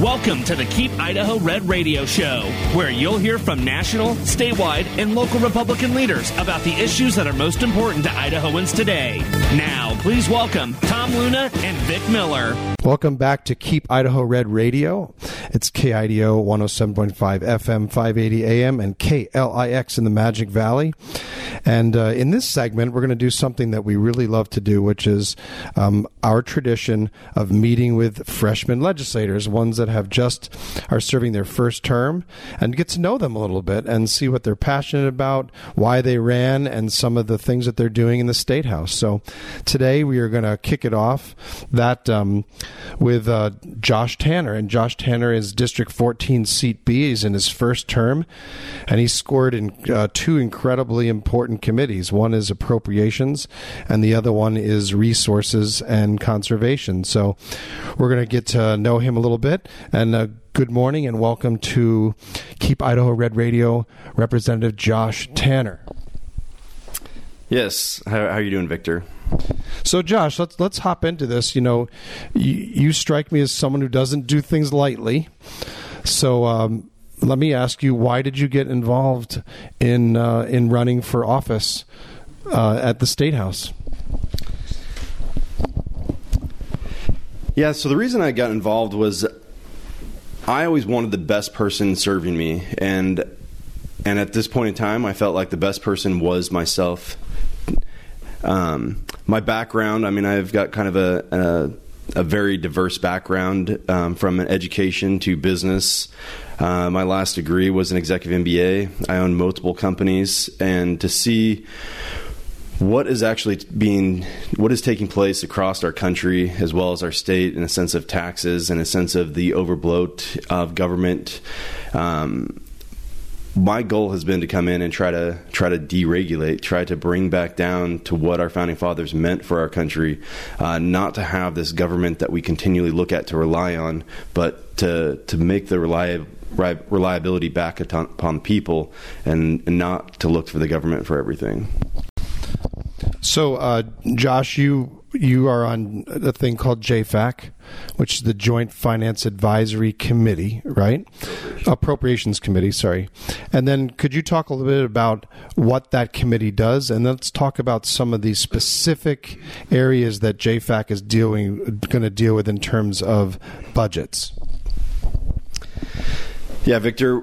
Welcome to the Keep Idaho Red Radio Show, where you'll hear from national, statewide, and local Republican leaders about the issues that are most important to Idahoans today. Now, please welcome Tom Luna and Vic Miller. Welcome back to Keep Idaho Red Radio. It's KIDO 107.5 FM, 580 AM, and KLIX in the Magic Valley. And uh, in this segment, we're going to do something that we really love to do, which is um, our tradition of meeting with freshman legislators, ones that have just are serving their first term, and get to know them a little bit and see what they're passionate about, why they ran, and some of the things that they're doing in the state house. So today we are going to kick it off that um, with uh, Josh Tanner, and Josh Tanner is District 14 seat B. He's in his first term, and he scored in uh, two incredibly important committees. One is appropriations, and the other one is resources and conservation. So we're going to get to know him a little bit. And uh, good morning and welcome to Keep Idaho Red Radio, Representative Josh Tanner. Yes. How, how are you doing, Victor? So, Josh, let's let's hop into this. You know, you, you strike me as someone who doesn't do things lightly. So, um, let me ask you, why did you get involved in uh, in running for office uh, at the state house? Yeah. So the reason I got involved was I always wanted the best person serving me, and and at this point in time, I felt like the best person was myself. Um, my background, I mean, I've got kind of a, a, a very diverse background um, from education to business. Uh, my last degree was an executive MBA. I own multiple companies, and to see what is actually being what is taking place across our country as well as our state in a sense of taxes and a sense of the overbloat of government um, my goal has been to come in and try to try to deregulate, try to bring back down to what our founding fathers meant for our country, uh, not to have this government that we continually look at to rely on, but to to make the reliability back upon people, and not to look for the government for everything. So, uh, Josh, you you are on a thing called JFAC, which is the Joint Finance Advisory Committee, right? Appropriations, Appropriations Committee, sorry. And then could you talk a little bit about what that committee does? And let's talk about some of the specific areas that JFAC is dealing going to deal with in terms of budgets. Yeah, Victor,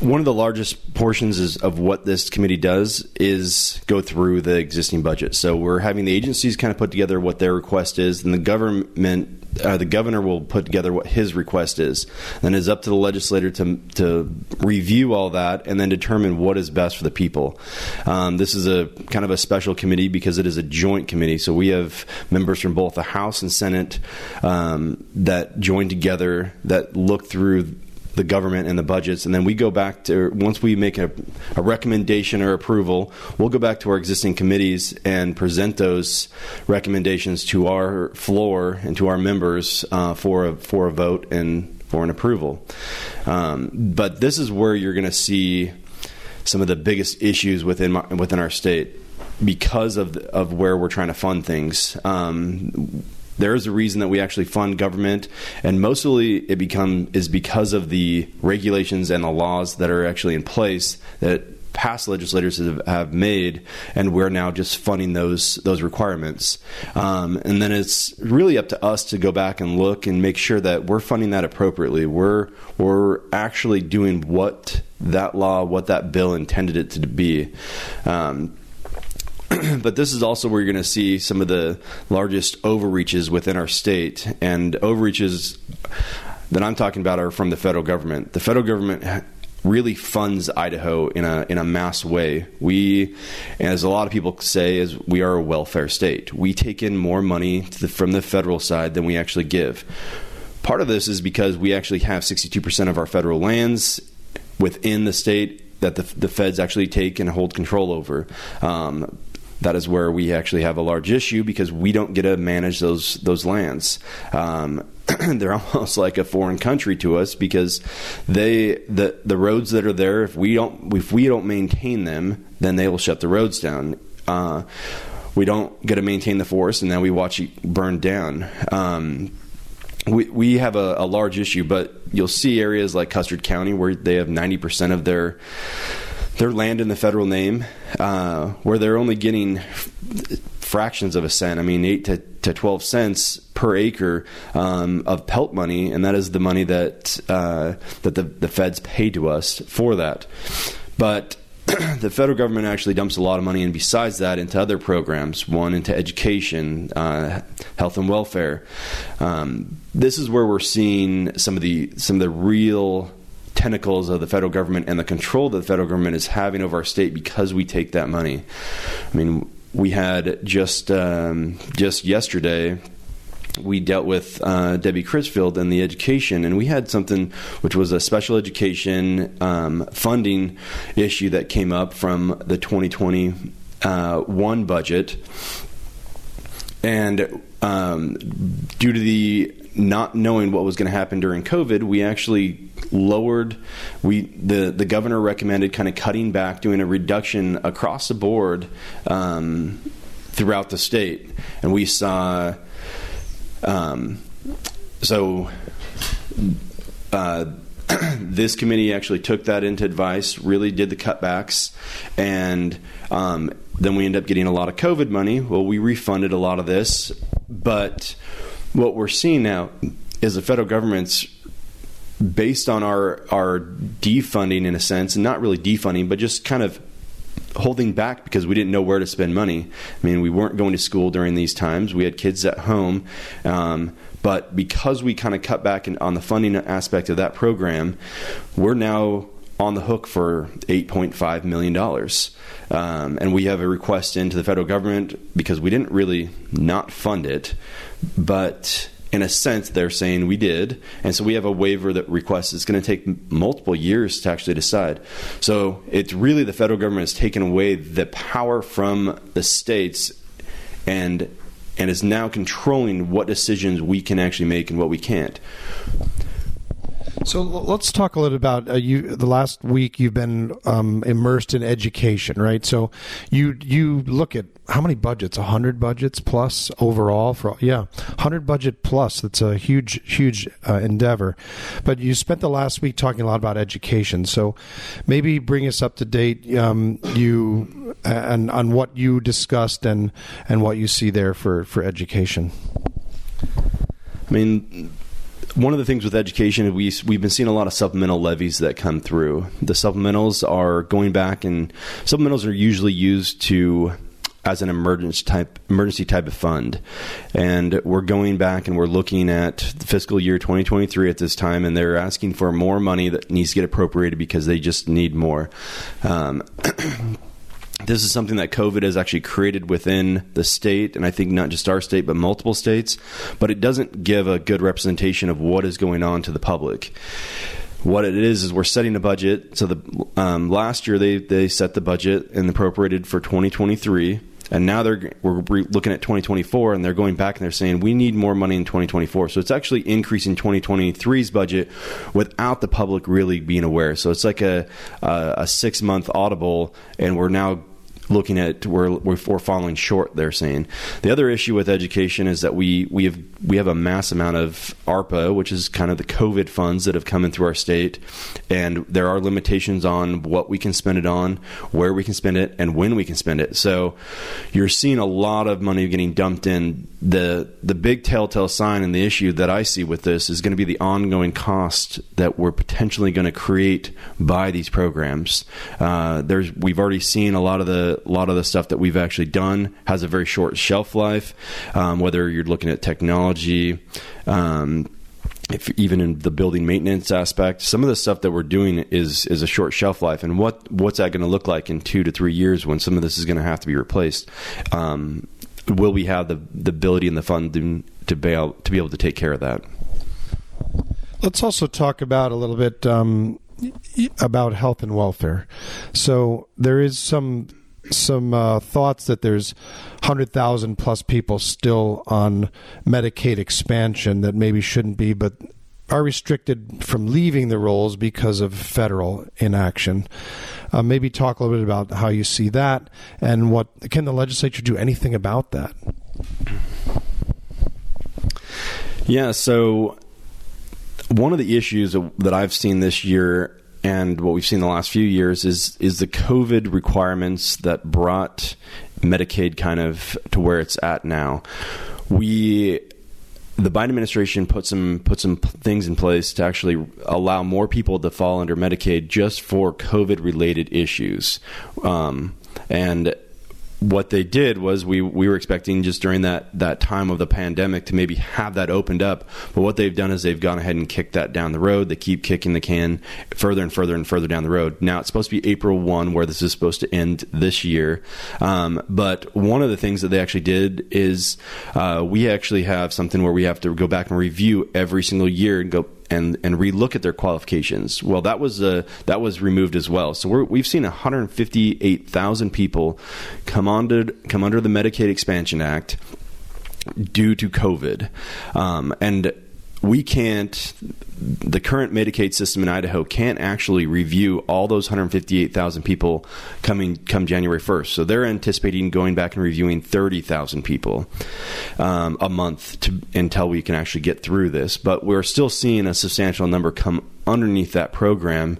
one of the largest portions is, of what this committee does is go through the existing budget. So we're having the agencies kind of put together what their request is, and the government, uh, the governor will put together what his request is. Then it's up to the legislator to to review all that and then determine what is best for the people. Um, this is a kind of a special committee because it is a joint committee. So we have members from both the House and Senate um, that join together that look through the government and the budgets, and then we go back to once we make a, a, recommendation or approval, we'll go back to our existing committees and present those recommendations to our floor and to our members uh, for a for a vote and for an approval. Um, but this is where you're going to see some of the biggest issues within my, within our state because of of where we're trying to fund things. Um, there is a reason that we actually fund government, and mostly it become is because of the regulations and the laws that are actually in place that past legislators have, have made, and we're now just funding those those requirements. Um, and then it's really up to us to go back and look and make sure that we're funding that appropriately. We're we're actually doing what that law, what that bill intended it to be. Um, but this is also where you're going to see some of the largest overreaches within our state. And overreaches that I'm talking about are from the federal government. The federal government really funds Idaho in a in a mass way. We, as a lot of people say, is we are a welfare state. We take in more money the, from the federal side than we actually give. Part of this is because we actually have 62% of our federal lands within the state that the, the feds actually take and hold control over. Um, that is where we actually have a large issue because we don't get to manage those those lands. Um, they're almost like a foreign country to us because they the the roads that are there if we don't if we don't maintain them then they will shut the roads down. Uh, we don't get to maintain the forest and then we watch it burn down. Um, we, we have a, a large issue, but you'll see areas like Custer County where they have 90% of their their land in the federal name, uh, where they're only getting fractions of a cent. I mean, eight to, to twelve cents per acre um, of PILT money, and that is the money that uh, that the the feds pay to us for that. But the federal government actually dumps a lot of money, and besides that, into other programs. One into education, uh, health and welfare. Um, this is where we're seeing some of the some of the real tentacles of the federal government and the control that the federal government is having over our state because we take that money. I mean, we had just um, just yesterday we dealt with uh, Debbie Critchfield and the education, and we had something which was a special education um, funding issue that came up from the 2021 uh, budget. And um, due to the not knowing what was going to happen during COVID, we actually lowered. We the the governor recommended kind of cutting back, doing a reduction across the board um, throughout the state, and we saw. Um, so. Uh, this committee actually took that into advice, really did the cutbacks, and um, then we ended up getting a lot of COVID money. Well, we refunded a lot of this, but what we're seeing now is the federal government's based on our our defunding in a sense, and not really defunding, but just kind of holding back because we didn't know where to spend money. I mean, we weren't going to school during these times. We had kids at home. Um, but because we kind of cut back in, on the funding aspect of that program, we're now on the hook for $8.5 million. Um, and we have a request into the federal government because we didn't really not fund it, but in a sense, they're saying we did. And so we have a waiver that requests it's going to take multiple years to actually decide. So it's really the federal government has taken away the power from the states and and is now controlling what decisions we can actually make and what we can't. So let's talk a little about uh, you. The last week you've been um, immersed in education, right? So you you look at how many budgets? hundred budgets plus overall for yeah, hundred budget plus. That's a huge huge uh, endeavor. But you spent the last week talking a lot about education. So maybe bring us up to date. Um, you and on what you discussed and and what you see there for for education. I mean, one of the things with education, we we've been seeing a lot of supplemental levies that come through. The supplementals are going back, and supplementals are usually used to as an emergency type emergency type of fund. And we're going back and we're looking at the fiscal year 2023 at this time, and they're asking for more money that needs to get appropriated because they just need more. Um, this is something that COVID has actually created within the state, and I think not just our state, but multiple states. But it doesn't give a good representation of what is going on to the public. What it is is we're setting a budget. So the um, last year they they set the budget and appropriated for 2023 and now they're we're looking at 2024 and they're going back and they're saying we need more money in 2024 so it's actually increasing 2023's budget without the public really being aware. So it's like a a, a six month audible and we're now looking at where we're falling short. They're saying the other issue with education is that we we have we have a mass amount of ARPA, which is kind of the COVID funds that have come in through our state, and there are limitations on what we can spend it on, where we can spend it, and when we can spend it. So you're seeing a lot of money getting dumped in. The The big telltale sign and the issue that I see with this is going to be the ongoing cost that we're potentially going to create by these programs. Uh, there's we've already seen a lot of the lot of the stuff that we've actually done has a very short shelf life. Um, whether you're looking at technology. Um, if even in the building maintenance aspect, some of the stuff that we're doing is is a short shelf life, and what what's that going to look like in two to three years when some of this is going to have to be replaced? Um, will we have the the ability and the funding to bail to be able to take care of that? Let's also talk about a little bit um, about health and welfare. So there is some some uh, thoughts that there's 100,000 plus people still on Medicaid expansion that maybe shouldn't be, but are restricted from leaving the rolls because of federal inaction. Uh, maybe talk a little bit about how you see that and what can the legislature do anything about that? Yeah, so one of the issues that I've seen this year and what we've seen the last few years is is the COVID requirements that brought Medicaid kind of to where it's at now. We the Biden administration put some put some things in place to actually allow more people to fall under Medicaid just for COVID related issues, um, and what they did was we we were expecting just during that that time of the pandemic to maybe have that opened up. But what they've done is they've gone ahead and kicked that down the road. They keep kicking the can further and further and further down the road. Now it's supposed to be april 1 where this is supposed to end this year. Um, but one of the things that they actually did is uh, we actually have something where we have to go back and review every single year and go and and relook at their qualifications. Well, that was uh, that was removed as well. So we have seen 158,000 people come under come under the Medicaid Expansion Act due to COVID, um, and we can't the current Medicaid system in Idaho can't actually review all those 158,000 people coming come January 1st. So they're anticipating going back and reviewing 30,000 people um, a month to, until we can actually get through this. But we're still seeing a substantial number come underneath that program.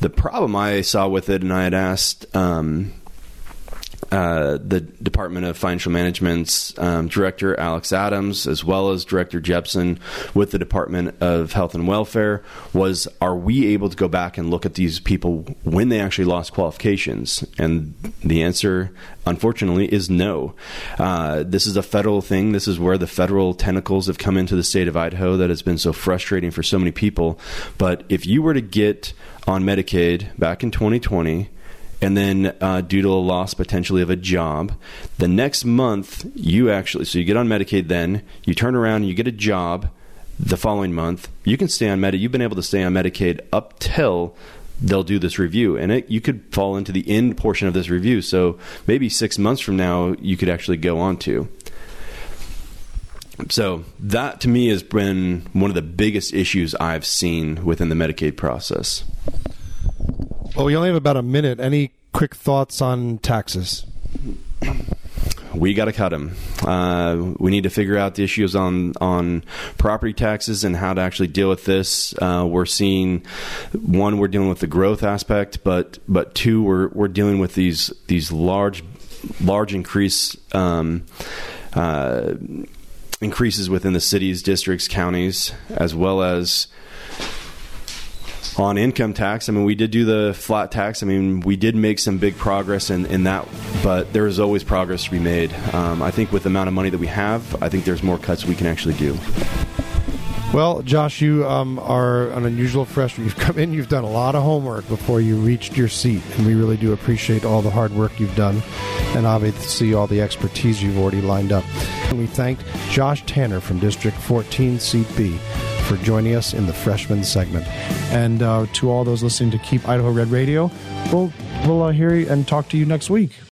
The problem I saw with it, and I had asked. Um, uh, the Department of Financial Management's um, director, Alex Adams, as well as Director Jeppesen with the Department of Health and Welfare, was are we able to go back and look at these people when they actually lost qualifications? And the answer, unfortunately, is no. Uh, this is a federal thing. This is where the federal tentacles have come into the state of Idaho that has been so frustrating for so many people. But if you were to get on Medicaid back in 2020, and then uh, due to a loss potentially of a job, the next month you actually so you get on Medicaid. Then you turn around and you get a job the following month. You can stay on Medicaid. You've been able to stay on Medicaid up till they'll do this review, and it, you could fall into the end portion of this review. So maybe six months from now, you could actually go on to. So that to me has been one of the biggest issues I've seen within the Medicaid process. Well, we only have about a minute. Any quick thoughts on taxes? we got to cut them. Uh, we need to figure out the issues on on property taxes and how to actually deal with this. Uh, we're seeing one, we're dealing with the growth aspect, but but two, we're we're dealing with these these large large increase. Um, uh, increases within the cities, districts, counties, as well as on income tax, I mean, we did do the flat tax. I mean, we did make some big progress in, in that, but there is always progress to be made. Um, I think with the amount of money that we have, I think there's more cuts we can actually do. Well, Josh, you um, are an unusual freshman. You've come in, you've done a lot of homework before you reached your seat, and we really do appreciate all the hard work you've done and obviously all the expertise you've already lined up. And we thank Josh Tanner from District 14, Seat B for joining us in the freshman segment. And uh, to all those listening to Keep Idaho Red Radio, we'll, we'll uh, hear and talk to you next week.